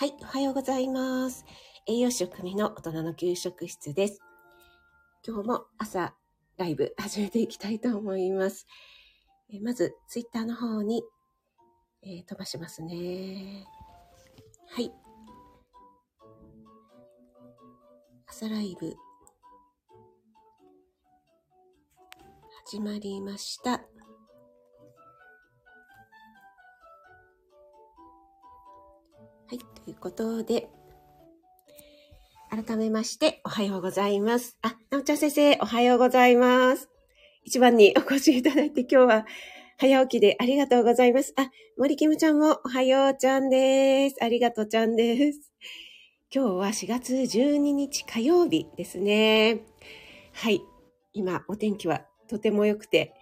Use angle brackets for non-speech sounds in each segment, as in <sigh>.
はい、おはようございます。栄養士を組の大人の給食室です。今日も朝ライブ始めていきたいと思います。えまず、ツイッターの方に、えー、飛ばしますね。はい。朝ライブ始まりました。はい、ということで、改めまして、おはようございます。あ、なおちゃん先生、おはようございます。一番にお越しいただいて、今日は早起きでありがとうございます。あ、森キムちゃんもおはようちゃんです。ありがとうちゃんです。今日は4月12日火曜日ですね。はい。今、お天気はとても良くて、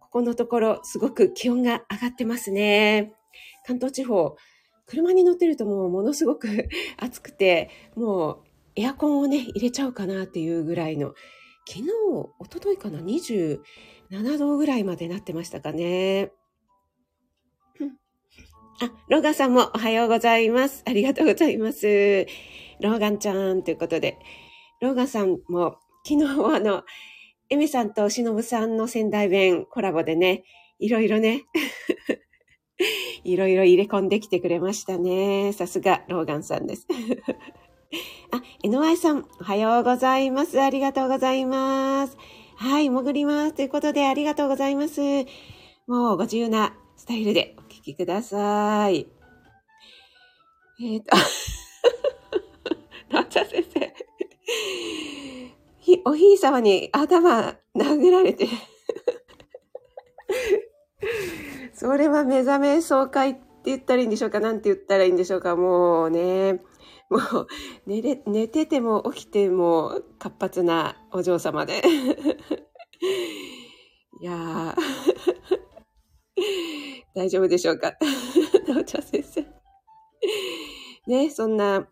ここのところすごく気温が上がってますね。関東地方、車に乗ってるともうものすごく <laughs> 暑くて、もうエアコンをね、入れちゃうかなっていうぐらいの、昨日、一昨日かな、27度ぐらいまでなってましたかね。あ、ローガンさんもおはようございます。ありがとうございます。ローガンちゃんということで、ローガンさんも昨日あの、エミさんとしのぶさんの仙台弁コラボでね、いろいろね <laughs> いろいろ入れ込んできてくれましたね。さすが、ローガンさんです。<laughs> あ、NY さん、おはようございます。ありがとうございます。はい、潜ります。ということで、ありがとうございます。もう、ご自由なスタイルでお聞きください。えっ、ー、と、<laughs> なっちゃ先生。おひいさまに頭殴られてそれは目覚め爽快って言ったらいいんでしょうかなんて言ったらいいんでしょうかもうね。もう寝れ、寝てても起きても活発なお嬢様で。<laughs> いやー。<laughs> 大丈夫でしょうかなおちゃん先生。ね、そんな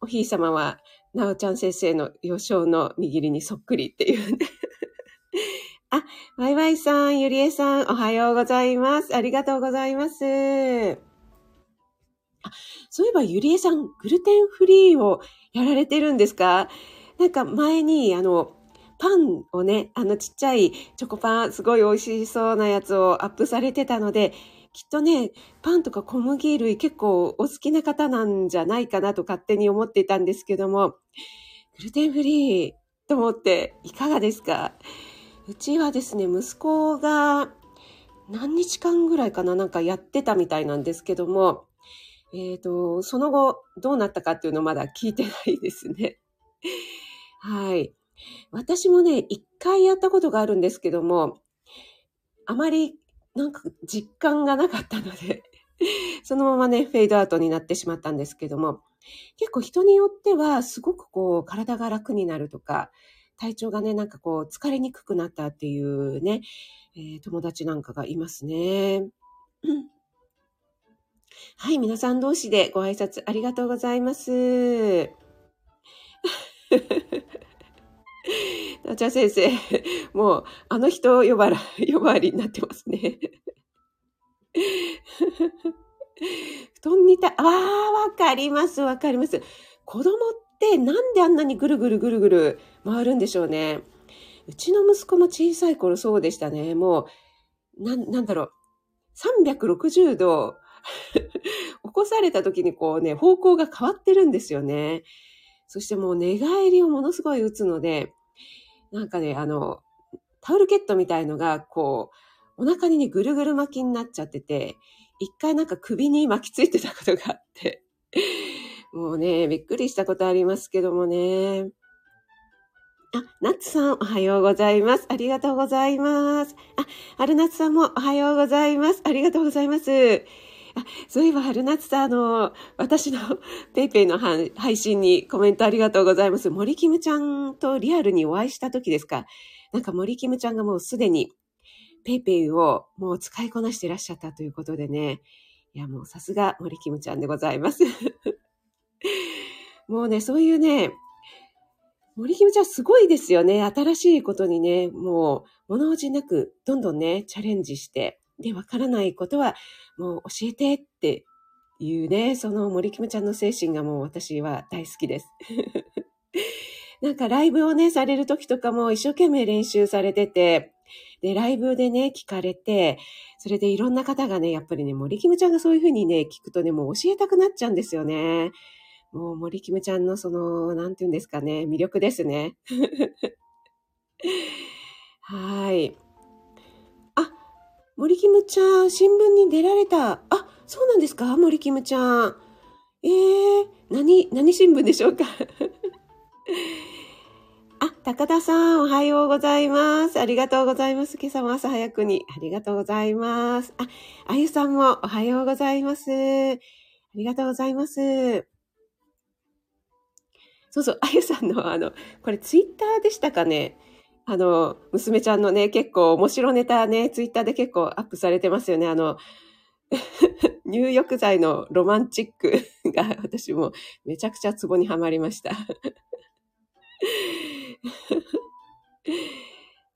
おひい様は、なおちゃん先生の予想の握りにそっくりっていうねあ、ワイワイさん、ゆりえさん、おはようございます。ありがとうございます。あ、そういえばゆりえさん、グルテンフリーをやられてるんですか？なんか前に、あの、パンをね、あのちっちゃいチョコパン、すごい美味しそうなやつをアップされてたので、きっとね、パンとか小麦類結構お好きな方なんじゃないかなと勝手に思っていたんですけども、グルテンフリーと思っていかがですか？うちはですね、息子が何日間ぐらいかななんかやってたみたいなんですけども、えっ、ー、と、その後どうなったかっていうのまだ聞いてないですね。<laughs> はい。私もね、一回やったことがあるんですけども、あまりなんか実感がなかったので <laughs> そのままね、フェードアウトになってしまったんですけども、結構人によってはすごくこう体が楽になるとか、体調がね、なんかこう、疲れにくくなったっていうね、えー、友達なんかがいますね。<clears throat> はい、皆さん同士でご挨拶ありがとうございます。<laughs> なちゃ先生、もう、あの人呼ばら、<laughs> 呼ばわりになってますね。<laughs> 布団にた、ああ、わかります、わかります。子供ってなんであんなにぐるぐるぐるぐる回るんでしょうね。うちの息子も小さい頃そうでしたね。もう、な、なんだろう。360度 <laughs> 起こされた時にこうね、方向が変わってるんですよね。そしてもう寝返りをものすごい打つので、なんかね、あの、タオルケットみたいのが、こう、お腹にね、ぐるぐる巻きになっちゃってて、一回なんか首に巻きついてたことがあってもうね、びっくりしたことありますけどもね。あ、ナッツさん、おはようございます。ありがとうございます。あ、春夏さんもおはようございます。ありがとうございます。あ、そういえば春夏さん、あの、私の <laughs> PayPayの配信にコメントありがとうございます。森キムちゃんとリアルにお会いした時ですかなんか森キムちゃんがもうすでに PayPayをもう使いこなしていらっしゃったということでね。いや、もうさすが森キムちゃんでございます。もうね、そういうね、森キムちゃんすごいですよね。新しいことにね、もう物おじなくどんどんね、チャレンジして、で、わからないことはもう教えてっていうね、その森キムちゃんの精神がもう私は大好きです。<laughs> なんかライブをね、される時とかも一生懸命練習されてて、で、ライブでね、聞かれて、それでいろんな方がね、やっぱりね、森キムちゃんがそういう風にね、聞くとね、もう教えたくなっちゃうんですよね。もう森キムちゃんのその、なんて言うんですかね、魅力ですね。<laughs> はい。あ、森キムちゃん、新聞に出られた。あ、そうなんですか森キムちゃん。えー、何、何新聞でしょうか <laughs> あ、高田さん、おはようございます。ありがとうございます。今朝も朝早くに。ありがとうございます。あ、あゆさんもおはようございます。ありがとうございます。そうそう、あゆさんのあの、これツイッターでしたかね？あの、娘ちゃんのね、結構面白ネタね、ツイッターで結構アップされてますよね。あの、<laughs> 入浴剤のロマンチック <laughs> が私もめちゃくちゃツボにはまりました。<laughs>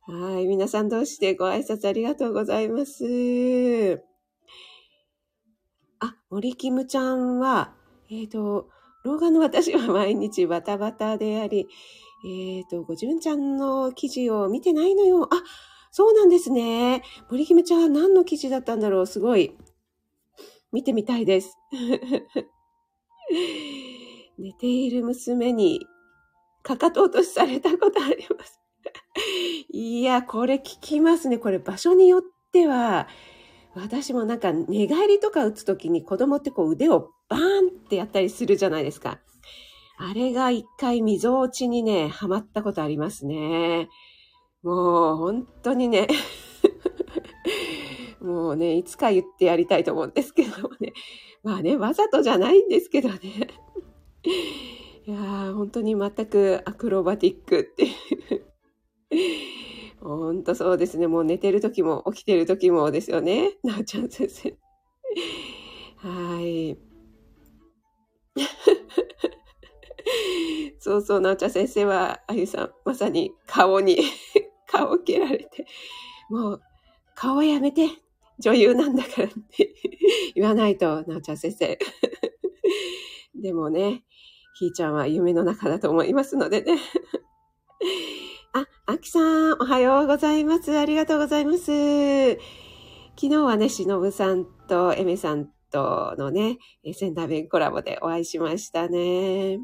はい。皆さんどうしてご挨拶ありがとうございます？あ、森キムちゃんは、えっ、ー、と、老眼の私は毎日バタバタであり、えっ、ー、と、ごじゅんちゃんの記事を見てないのよ。あ、そうなんですね。森キムちゃん何の記事だったんだろうすごい。見てみたいです。<laughs> 寝ている娘にかかと落としされたことあります。<laughs> いや、これ聞きますね。これ場所によっては、私もなんか寝返りとか打つときに子供ってこう腕をバーンってやったりするじゃないですか。あれが一回溝落ちにね、はまったことありますね。もう本当にね <laughs> もうね、いつか言ってやりたいと思うんですけどもね。まあね、わざとじゃないんですけどね。いやー、本当に全くアクロバティックっていう本当そうですね。もう寝てる時も起きてる時もですよね。なおちゃん先生。はい。<laughs> そうそう、なおちゃん先生は、あゆさん、まさに顔に <laughs> 顔を蹴られて、もう、顔やめて、女優なんだからって <laughs> 言わないと、なおちゃん先生。でもね、ひーちゃんは夢の中だと思いますのでね。あ、あきさん、おはようございます。ありがとうございます。昨日はね、しのぶさんとえめさんとのね、仙台弁コラボでお会いしましたね。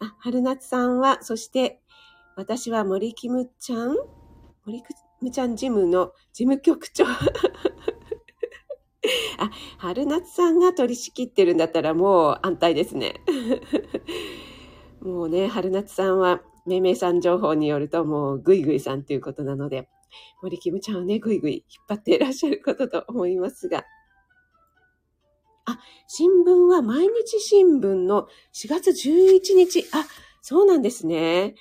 あ、春夏さんは、そして、私は森キムちゃん？森キムちゃんジムの事務局長。<laughs> あ、春夏さんが取り仕切ってるんだったらもう安泰ですね。<laughs> もうね、春夏さんは、めめさん情報によるともうぐいぐいさんということなので、森キムちゃんをね、ぐいぐい引っ張っていらっしゃることと思いますが。あ、新聞は毎日新聞の4月11日。あ、そうなんですね。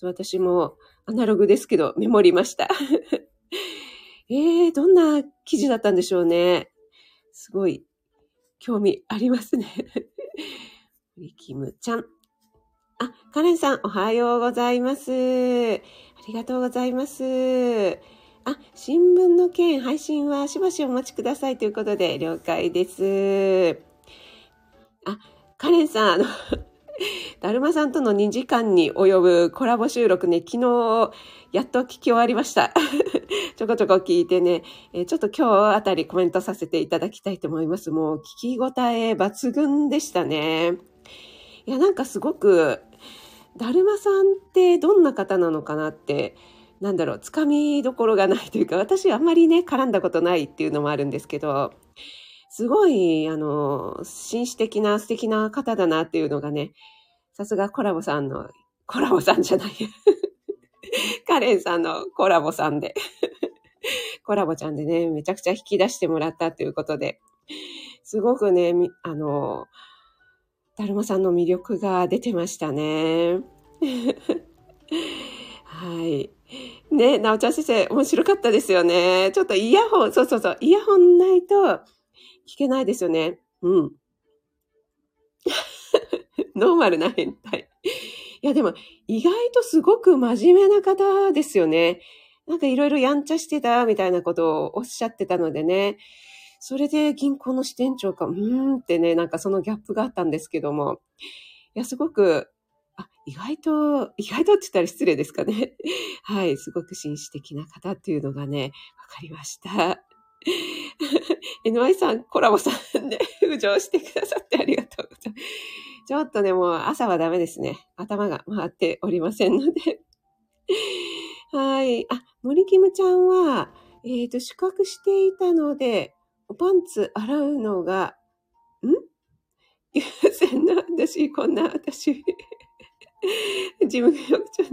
ちょっと私もアナログですけどメモりました。<laughs> えー、どんな記事だったんでしょうね。すごい興味ありますね。リキムちゃん。あ、カレンさん、おはようございます。ありがとうございます。あ、新聞の件配信はしばしお待ちくださいということで了解です。あ、カレンさん、あの、<laughs> だるまさんとの2時間に及ぶコラボ収録ね、昨日、やっと聞き終わりました。<laughs> ちょこちょこ聞いてね、えちょっと今日あたりコメントさせていただきたいと思います。もう聞き応え抜群でしたね。いや、なんかすごく、だるまさんってどんな方なのかなって、なんだろう、つかみどころがないというか、私あんまりね、絡んだことないっていうのもあるんですけど、すごい、あの、紳士的な素敵な方だなっていうのがね、さすがコラボさんの、コラボさんじゃない。<laughs> カレンさんのコラボさんで。<laughs> コラボちゃんでね、めちゃくちゃ引き出してもらったということで、すごくね、あの、だるまさんの魅力が出てましたね。<laughs> はい。ね、なおちゃん先生、面白かったですよね。ちょっとイヤホン、そうそうそう、イヤホンないと聞けないですよね。うん。<laughs> ノーマルな変態。いや、でも、意外とすごく真面目な方ですよね。なんかいろいろやんちゃしてたみたいなことをおっしゃってたのでね、それで銀行の支店長か、うーんってね、なんかそのギャップがあったんですけども、いや、すごく、意外と、意外とって言ったら失礼ですかね。<laughs> はい、すごく紳士的な方っていうのがね、わかりました。<laughs> NY さん、コラボさんね、<laughs> 浮上してくださってありがとうございます。ちょっとね、もう朝はダメですね。頭が回っておりませんので。はい。あ、森キムちゃんは、えっ、ー、と、宿泊していたので、おパンツ洗うのが、ん？優先な、私、こんな、私。<laughs> 自分がよくちょ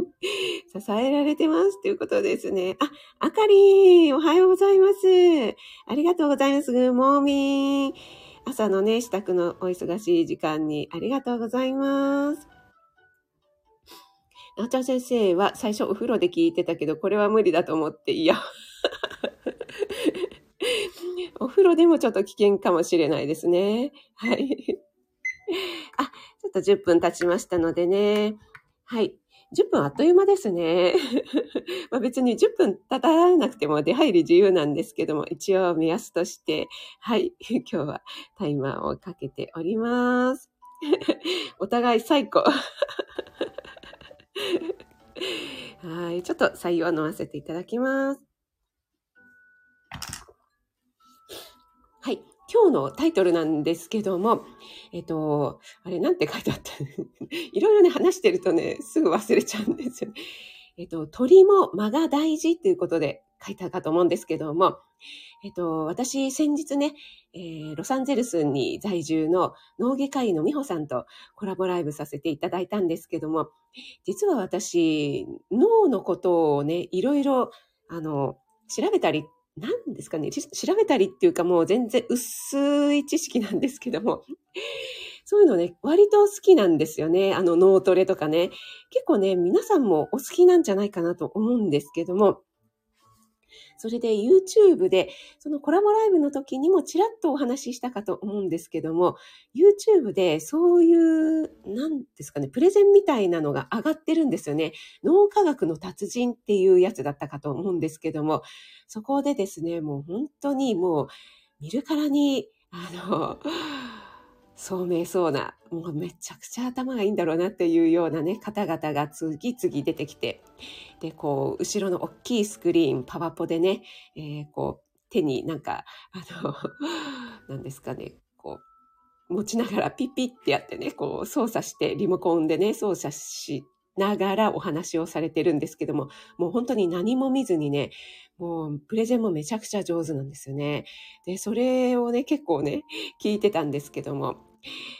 支えられてますということですね。あ、あかりん、おはようございます。ありがとうございます。グーモーミー。朝のね、支度のお忙しい時間にありがとうございます。なおちゃん先生は最初お風呂で聞いてたけど、これは無理だと思って、いや。<laughs> お風呂でもちょっと危険かもしれないですね。はい。ちょっと10分経ちましたのでね。はい。10分あっという間ですね。<laughs> まあ別に10分経たなくても出入り自由なんですけども、一応目安として、はい、今日はタイマーをかけております。<laughs> お互い最高。<laughs> はい、ちょっと採用飲ませていただきます。はい。今日のタイトルなんですけども、えっと、あれなんて書いてあった <laughs> いろいろね、話してるとね、すぐ忘れちゃうんですよ。えっと、鳥も間が大事っていうことで書いたかと思うんですけども、えっと、私先日ね、えー、ロサンゼルスに在住の脳外科医の美穂さんとコラボライブさせていただいたんですけども、実は私、脳のことをね、いろいろ、あの、調べたり何ですかね、調べたりっていうかもう全然薄い知識なんですけども、<laughs> そういうのね、割と好きなんですよね。あの脳トレとかね。結構ね、皆さんもお好きなんじゃないかなと思うんですけども、それで YouTube で、そのコラボライブの時にもちらっとお話ししたかと思うんですけども、YouTube でそういう、なんですかね、プレゼンみたいなのが上がってるんですよね。脳科学の達人っていうやつだったかと思うんですけども、そこでですね、もう本当にもう見るからに、あの、聡明そうな、もうめちゃくちゃ頭がいいんだろうなっていうようなね、方々が次々出てきて、で、こう、後ろの大きいスクリーン、パワポでね、えー、こう、手になんか、あの、<laughs> なんですかね、こう、持ちながらピッピッってやってね、こう操作して、リモコンでね、操作しながらお話をされてるんですけども、もう本当に何も見ずにね、もうプレゼンもめちゃくちゃ上手なんですよね。で、それをね、結構ね、聞いてたんですけども、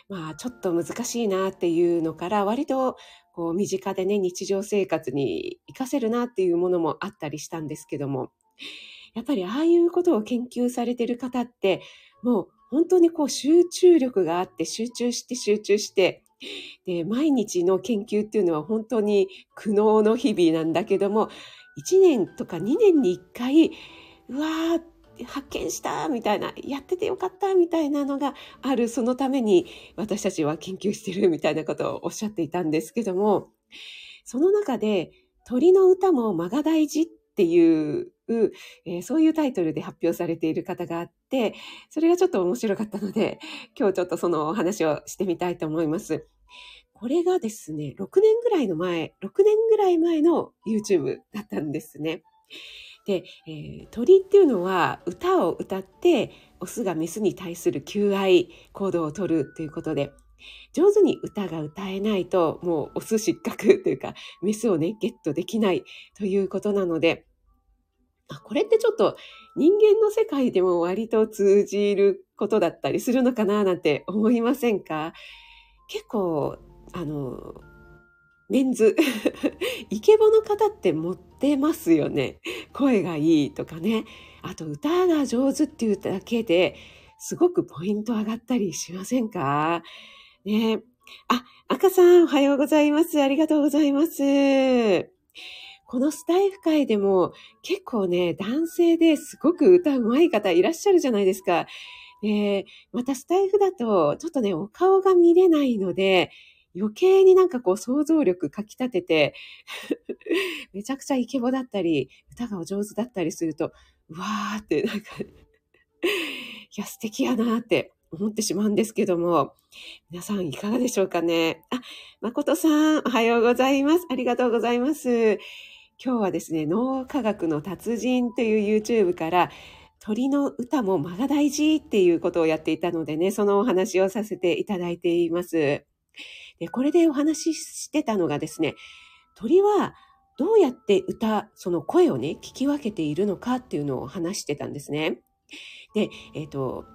まあちょっと難しいなっていうのから割とこう身近でね日常生活に活かせるなっていうものもあったりしたんですけども。やっぱりああいうことを研究されてる方ってもう本当にこう集中力があって集中して集中してで毎日の研究っていうのは本当に苦悩の日々なんだけども1年とか2年に1回うわー発見したみたいな、やっててよかったみたいなのがある、そのために私たちは研究してるみたいなことをおっしゃっていたんですけども、その中で鳥の歌も間が大事っていう、えー、そういうタイトルで発表されている方があって、それがちょっと面白かったので、今日ちょっとそのお話をしてみたいと思います。これがですね、6年ぐらいの前、6年ぐらい前の YouTube だったんですね。で、えー、鳥っていうのは歌を歌ってオスがメスに対する求愛行動をとるということで、上手に歌が歌えないともうオス失格というかメスをねゲットできないということなので、これってちょっと人間の世界でも割と通じることだったりするのかななんて思いませんか？結構、あの、メンズ、<laughs> イケボの方って持ってますよね。声がいいとかね。あと歌が上手っていうだけですごくポイント上がったりしませんか？ね。あ、赤さんおはようございます。ありがとうございます。このスタイフ界でも結構ね、男性ですごく歌うまい方いらっしゃるじゃないですか。えまたスタイフだとちょっとね、お顔が見れないので、余計になんかこう想像力かき立てて <laughs> めちゃくちゃイケボだったり、歌がお上手だったりすると、うわーってなんかいや、素敵やなって思ってしまうんですけども、皆さんいかがでしょうかね。あ、誠さん、おはようございます。ありがとうございます。今日はですね、脳科学の達人という YouTube から鳥の歌も間が大事っていうことをやっていたのでね、そのお話をさせていただいています。でこれでお話ししてたのがですね、鳥はどうやって歌、その声をね、聞き分けているのかっていうのを話してたんですね。で、えっ、ー、と、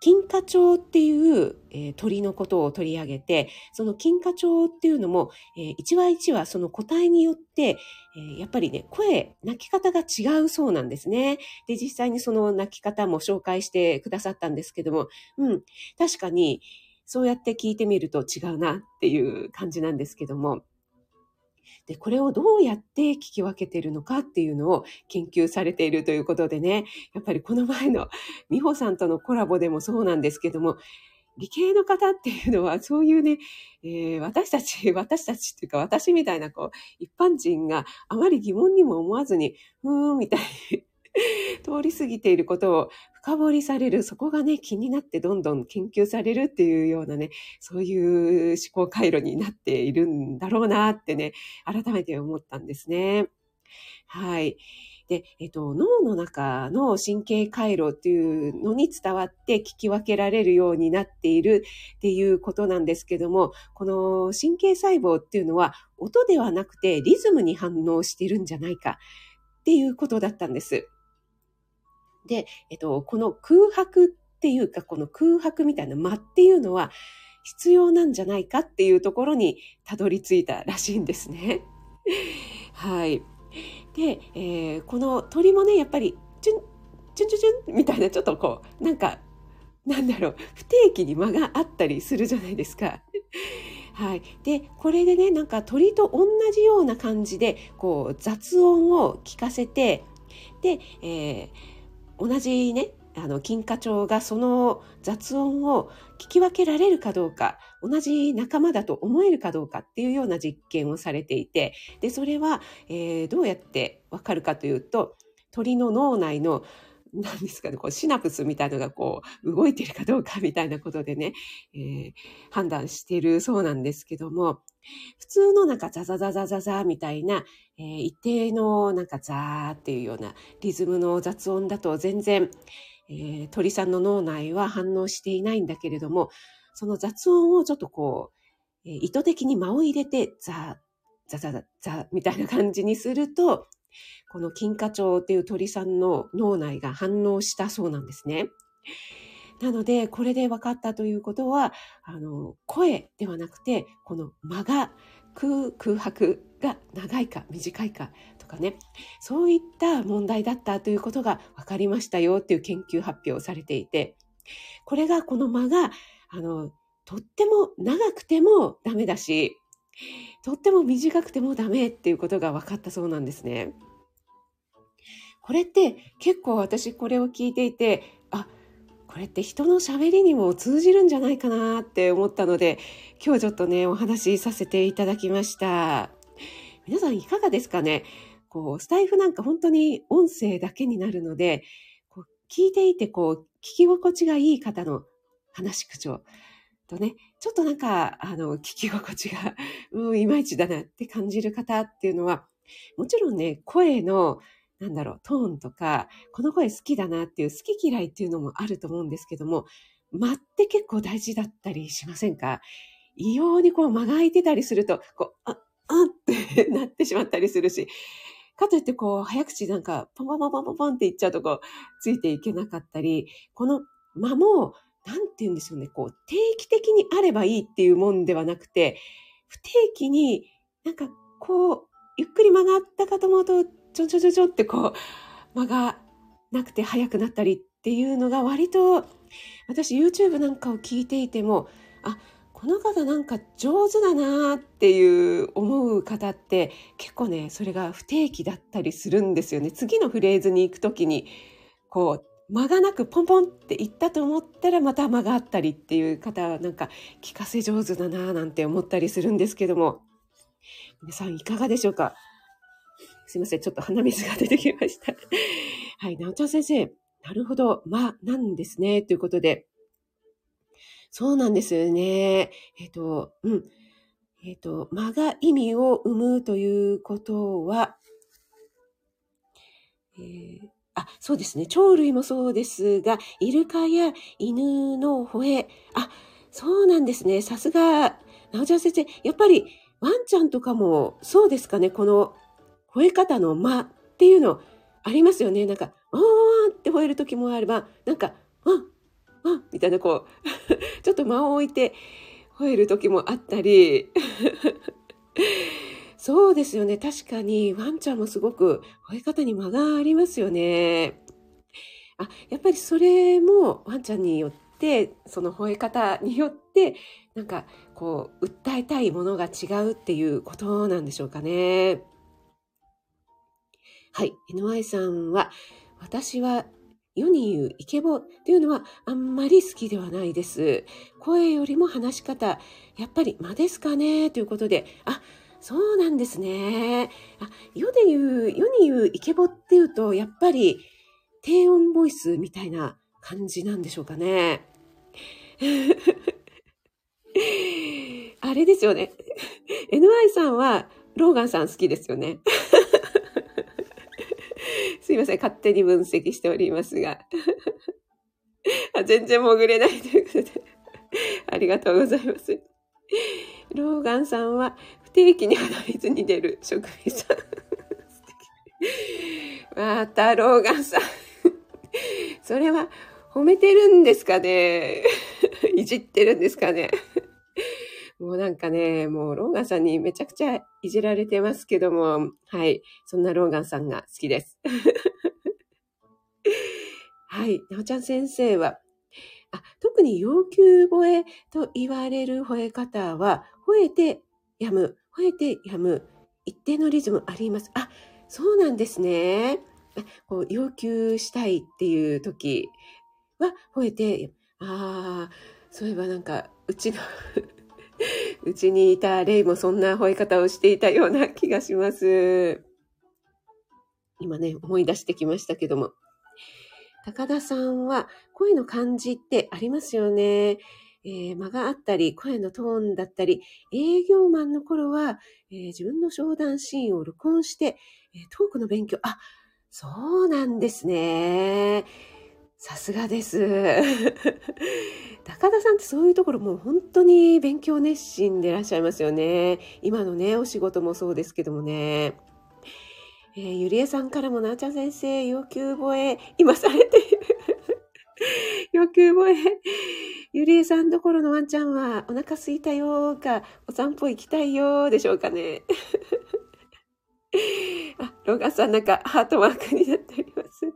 金花鳥っていう、えー、鳥のことを取り上げて、その金花鳥っていうのも、えー、一話一話その個体によって、えー、やっぱりね、声、鳴き方が違うそうなんですね。で、実際にその鳴き方も紹介してくださったんですけども、うん、確かに、そうやって聞いてみると違うなっていう感じなんですけども、で、これをどうやって聞き分けているのかっていうのを研究されているということでね、やっぱりこの前の美穂さんとのコラボでもそうなんですけども、理系の方っていうのはそういうね、えー、私たち、<laughs> 私たちっていうか私みたいなこう、一般人があまり疑問にも思わずに、うーん、みたいに <laughs> 通り過ぎていることを深掘りされる、そこがね、気になってどんどん研究されるっていうようなね、そういう思考回路になっているんだろうなってね、改めて思ったんですね。はい。で、えっと、脳の中の神経回路っていうのに伝わって聞き分けられるようになっているっていうことなんですけども、この神経細胞っていうのは音ではなくてリズムに反応してるんじゃないかっていうことだったんです。で、えっと、この空白っていうか、この空白みたいな間っていうのは必要なんじゃないかっていうところにたどり着いたらしいんですね。<laughs> はい。で、えー、この鳥もね、やっぱり、チュン、チュンチュンチュンみたいな、ちょっとこう、なんか、なんだろう、不定期に間があったりするじゃないですか。<laughs> はい。で、これでね、なんか鳥と同じような感じで、こう、雑音を聞かせて、で、えー、同じね、あの、金貨町がその雑音を聞き分けられるかどうか、同じ仲間だと思えるかどうかっていうような実験をされていて、で、それは、えー、どうやってわかるかというと、鳥の脳内の何ですかね、こうシナプスみたいなのがこう動いてるかどうかみたいなことでね、えー、判断してるそうなんですけども、普通のなんかザザザザザザみたいな、えー、一定のなんかザーっていうようなリズムの雑音だと全然、えー、鳥さんの脳内は反応していないんだけれども、その雑音をちょっとこう、えー、意図的に間を入れてザー、ザザザザみたいな感じにすると、この金花鳥っていう鳥さんの脳内が反応したそうなんですね。なので、これで分かったということは、あの、声ではなくて、この間が空、空白が長いか短いかとかね、そういった問題だったということが分かりましたよっていう研究発表されていて、これがこの間が、あの、とっても長くてもダメだし、とっても短くてもダメっていうことが分かったそうなんですね。これって結構私これを聞いていて、あ、これって人の喋りにも通じるんじゃないかなって思ったので、今日ちょっとね、お話しさせていただきました。皆さんいかがですかね？こう、スタイフなんか本当に音声だけになるので、こう聞いていてこう、聞き心地がいい方の話口調とね、ちょっとなんか、あの、聞き心地が、<laughs> うん、いまいちだなって感じる方っていうのは、もちろんね、声のなんだろう、トーンとか、この声好きだなっていう好き嫌いっていうのもあると思うんですけども、間って結構大事だったりしませんか？異様にこう間が空いてたりすると、こう、あ、あってなってしまったりするし、かといってこう、早口なんか、ポンポンポンポンポンポンって言っちゃうとこう、ついていけなかったり、この間も、なんて言うんでしょうね、こう、定期的にあればいいっていうもんではなくて、不定期になんかこう、ゆっくり間がったかと思うと、ちょんちょんちょんちょんってこう、間がなくて速くなったりっていうのが割と、私 YouTube なんかを聞いていても、あ、この方なんか上手だなっていう思う方って結構ね、それが不定期だったりするんですよね。次のフレーズに行くときに、こう、間がなくポンポンって言ったと思ったらまた間があったりっていう方はなんか聞かせ上手だなぁなんて思ったりするんですけども、皆さんいかがでしょうか？すいません。ちょっと鼻水が出てきました。<laughs> はい。なおちゃん先生。なるほど。ま、なんですね。ということで。そうなんですよね。えっ、と、うん。えっ、と、間が意味を生むということは、えーあ、そうですね。鳥類もそうですが、イルカや犬の吠え。あ、そうなんですね。さすが、なおちゃん先生。やっぱり、ワンちゃんとかも、そうですかね。この、吠え方の間っていうの、ありますよね。なんか、あーって吠える時もあれば、なんか、ああみたいな、こう、<laughs> ちょっと間を置いて吠える時もあったり。<laughs> そうですよね。確かに、ワンちゃんもすごく吠え方に間がありますよね。あ、やっぱりそれもワンちゃんによって、その吠え方によって、なんか、こう、訴えたいものが違うっていうことなんでしょうかね。はい。NY さんは、私は世に言うイケボっていうのはあんまり好きではないです。声よりも話し方、やっぱり間ですかねということで、あ、そうなんですね。あ、世で言う、世に言うイケボっていうと、やっぱり低音ボイスみたいな感じなんでしょうかね。<laughs> あれですよね。NY さんはローガンさん好きですよね。<laughs> すいません。勝手に分析しておりますが。<laughs> 全然潜れないということで。ありがとうございます。ローガンさんは不定期に鼻水に出る職人さん。またローガンさん。それは褒めてるんですかね <laughs> いじってるんですかねもうなんかね、もうローガンさんにめちゃくちゃいじられてますけども、はい。そんなローガンさんが好きです。<laughs> はい。なおちゃん先生は、あ特に要求吠えと言われる吠え方は、吠えてやむ、吠えてやむ、一定のリズムあります。あ、そうなんですね。こう要求したいっていう時は、吠えて、ああ、そういえばなんか、うちの <laughs> うちにいたレイもそんな吠え方をしていたような気がします。今ね、思い出してきましたけども。高田さんは声の感じってありますよね。えー、間があったり、声のトーンだったり、営業マンの頃は、えー、自分の商談シーンを録音して、えー、トークの勉強、あ、そうなんですね。さすがです。<laughs> 高田さんってそういうところもう本当に勉強熱心でいらっしゃいますよね。今のね、お仕事もそうですけどもね。えー、ゆりえさんからもなおちゃん先生、要求吠え、今されている。<laughs> 要求吠え。ゆりえさんどころのワンちゃんは、お腹すいたよーか、お散歩行きたいよーでしょうかね。<laughs> あ、ロガさんなんかハートマークになっております。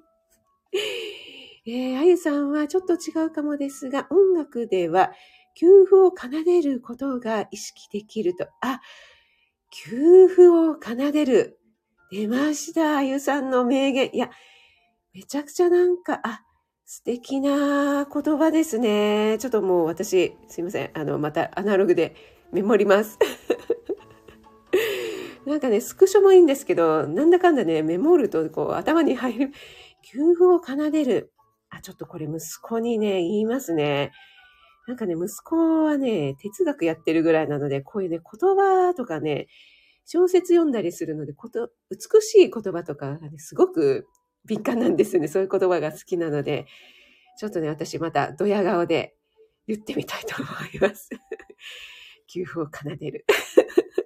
<laughs> えー、あゆさんはちょっと違うかもですが、音楽では、給付を奏でることが意識できると。あ、給付を奏でる。出ました。あゆさんの名言。いや、めちゃくちゃなんか、あ、素敵な言葉ですね。ちょっともう私、すいません。あの、またアナログでメモります。<laughs> なんかね、スクショもいいんですけど、なんだかんだね、メモるとこう頭に入る。給付を奏でる。あ、ちょっとこれ息子にね、言いますね。なんかね、息子はね、哲学やってるぐらいなので、こういうね、言葉とかね、小説読んだりするので、こと、美しい言葉とかがね、すごく敏感なんですよね。そういう言葉が好きなので、ちょっとね、私またドヤ顔で言ってみたいと思います。<laughs> 給付を奏でる。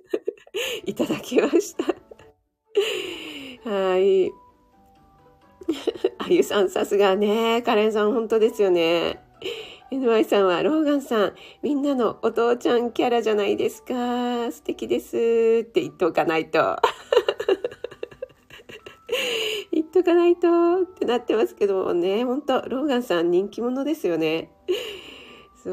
<laughs> いただきました。はい。<laughs> あゆさん、さすがね。カレンさん、本当ですよね。NY さんは、ローガンさん、みんなのお父ちゃんキャラじゃないですか。素敵です。って言っておかないと。<laughs> 言っとかないとってなってますけどもね、本当ローガンさん人気者ですよね。そ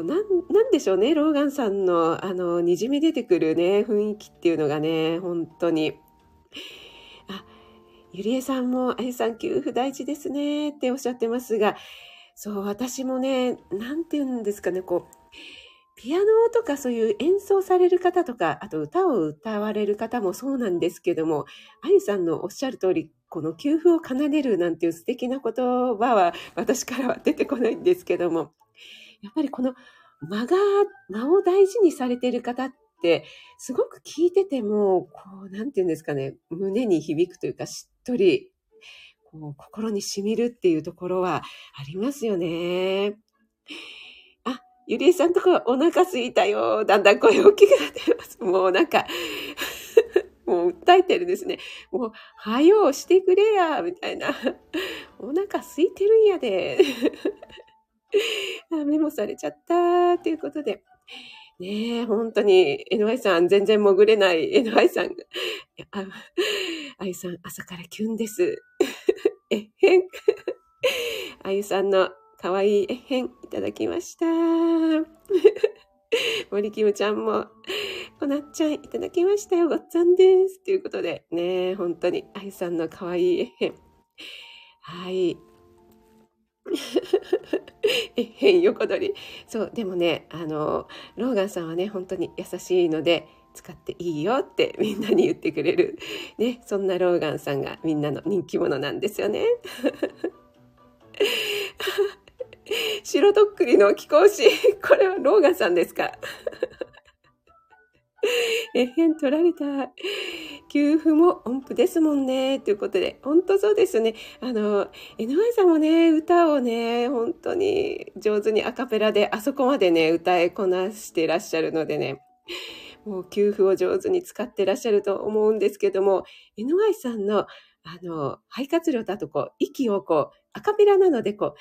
う、なん、なんでしょうね、ローガンさんの、あの、にじみ出てくるね、雰囲気っていうのがね、本当に。あ、ゆりえさんも、あゆさん、給付大事ですね、っておっしゃってますが、そう、私もね、なんて言うんですかね、こう、ピアノとかそういう演奏される方とか、あと歌を歌われる方もそうなんですけども、あゆさんのおっしゃる通り、この給付を奏でるなんていう素敵な言葉は私からは出てこないんですけども、やっぱりこの間が、間を大事にされている方って、すごく聞いてても、こう、なんていうんですかね、胸に響くというか、しっとり、こう、心に染みるっていうところはありますよね。ゆりえさんとこお腹すいたよ。だんだん声大きくなってます。もうなんか <laughs> もう訴えてるんですね。もう、はようしてくれや、みたいな。お腹空いてるんやで。<laughs> メモされちゃった、ということで。ねえ、本当に、NY さん、全然潜れない NY さん。あ、あゆさん、朝からキュンです。<laughs> えへん。あゆさんのかわいいえへん、いただきました。<laughs> 森キムちゃんも、こなっちゃんいただきましたよ。ごっつぁんです。ということで、ね、本当に、あゆさんのかわいいえへん。はい。えへん横取り。そう、でもね、あの、ローガンさんはね、本当に優しいので、使っていいよってみんなに言ってくれる。ね、そんなローガンさんがみんなの人気者なんですよね。<laughs> 白とっくりの貴公子。<laughs> これはローガンさんですか？<laughs> えへん取られた。給付も音符ですもんね。ということで、本当そうですね。あの、NY さんもね、歌をね、本当に上手にアカペラであそこまでね、歌いこなしてらっしゃるのでね、もう給付を上手に使ってらっしゃると思うんですけども、NY さんの、あの、肺活量だとこう、息をこう、アカペラなのでこう、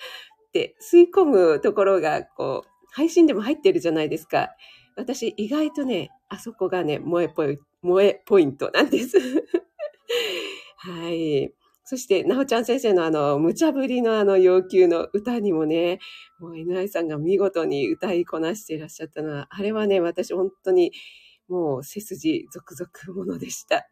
って吸い込むところが、こう、配信でも入ってるじゃないですか。私、意外とね、あそこがね、萌えポイ萌えポイントなんです。<laughs> はい。そして、なおちゃん先生のあの、無茶ぶりのあの要求の歌にもね、もう NI さんが見事に歌いこなしていらっしゃったのは、あれはね、私本当にもう背筋続々ものでした。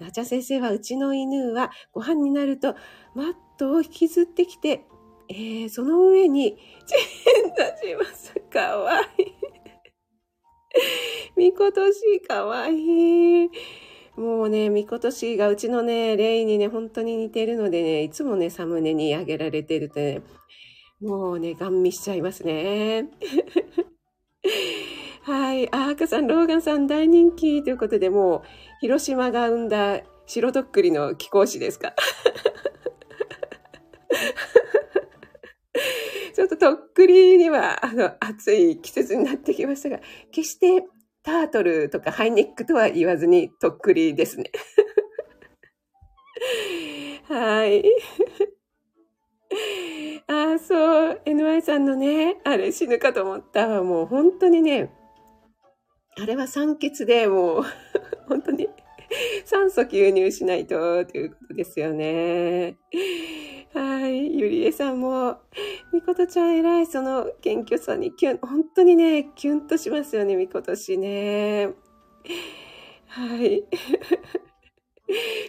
なおちゃん先生は、うちの犬はご飯になるとマットを引きずってきて、えー、その上に、チェーン立ちます。かわいい。<laughs> みことしかわいい。もうね、みことしがうちのね、レイにね、本当に似てるのでね、いつもね、サムネにあげられてるとね、もうね、ガン見しちゃいますね。<laughs> はい。あ、赤さん、ローガンさん大人気ということで、もう、広島が生んだ白とっくりの貴公子ですか？<laughs> ちょっととっくりには、あの、暑い季節になってきましたが、決してタートルとかハイネックとは言わずにとっくりですね。<laughs> はい。<laughs> ああ、そう。NY さんのね、あれ死ぬかと思った。もう本当にね、あれは酸欠でもう、本当に酸素吸入しないと、ということですよね。はい。ゆりえさんも、みことちゃん偉い。その謙虚さにキュン、本当にね、キュンとしますよね、みことしね。はい。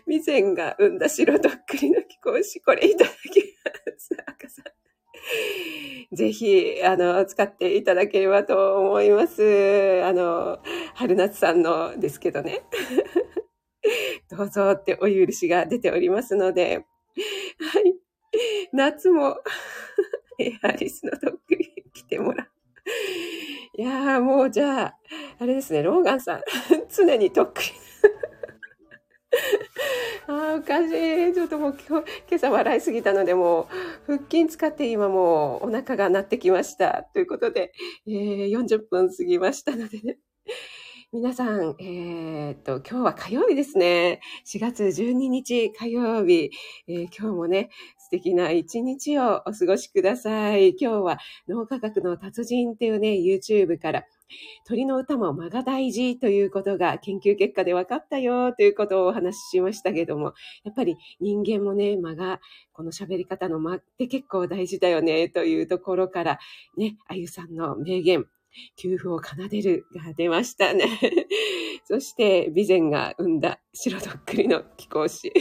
未然が生んだ白とっくりの貴公子、これいただきます。赤さん。ぜひ、あの、使っていただければと思います。あの、春夏さんのですけどね。どうぞってお許しが出ておりますので、はい。夏も <laughs> エアリスのドッグに来てもらう。いやーもうじゃあ、あれですね、ローガンさん、<laughs> 常にとっくり。<laughs> ああ、おかしい。ちょっともう今日、今朝笑いすぎたので、もう、腹筋使って今もうお腹が鳴ってきました。ということで、えー、40分過ぎましたのでね。皆さん、えー、っと、今日は火曜日ですね。4月12日火曜日。えー、今日もね、素敵な一日をお過ごしください。今日は脳科学の達人っていうね、YouTube から鳥の歌も間が大事ということが研究結果で分かったよということをお話ししましたけども、やっぱり人間もね、間が、この喋り方の間って結構大事だよねというところからね、あゆさんの名言、給付を奏でるが出ましたね。<laughs> そして、備前が生んだ白とっくりの貴公子。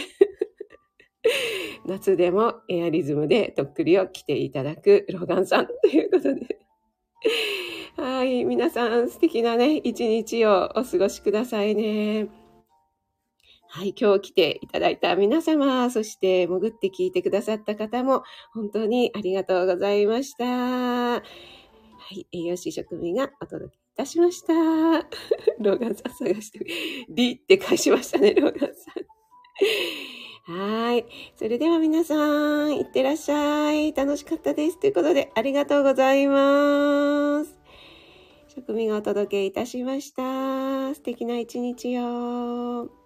<laughs> 夏でもエアリズムでとっくりを着ていただくローガンさん <laughs> ということで。はい。皆さん素敵なね、一日をお過ごしくださいね。はい、今日来ていただいた皆様、そして潜って聞いてくださった方も、本当にありがとうございました。はい、栄養士職味がお届けいたしました。<laughs> ローガンさん探して、<laughs> リって返しましたね、ローガンさん。はい。それでは皆さん、いってらっしゃい。楽しかったです。ということで、ありがとうございます。職味がお届けいたしました。素敵な一日を。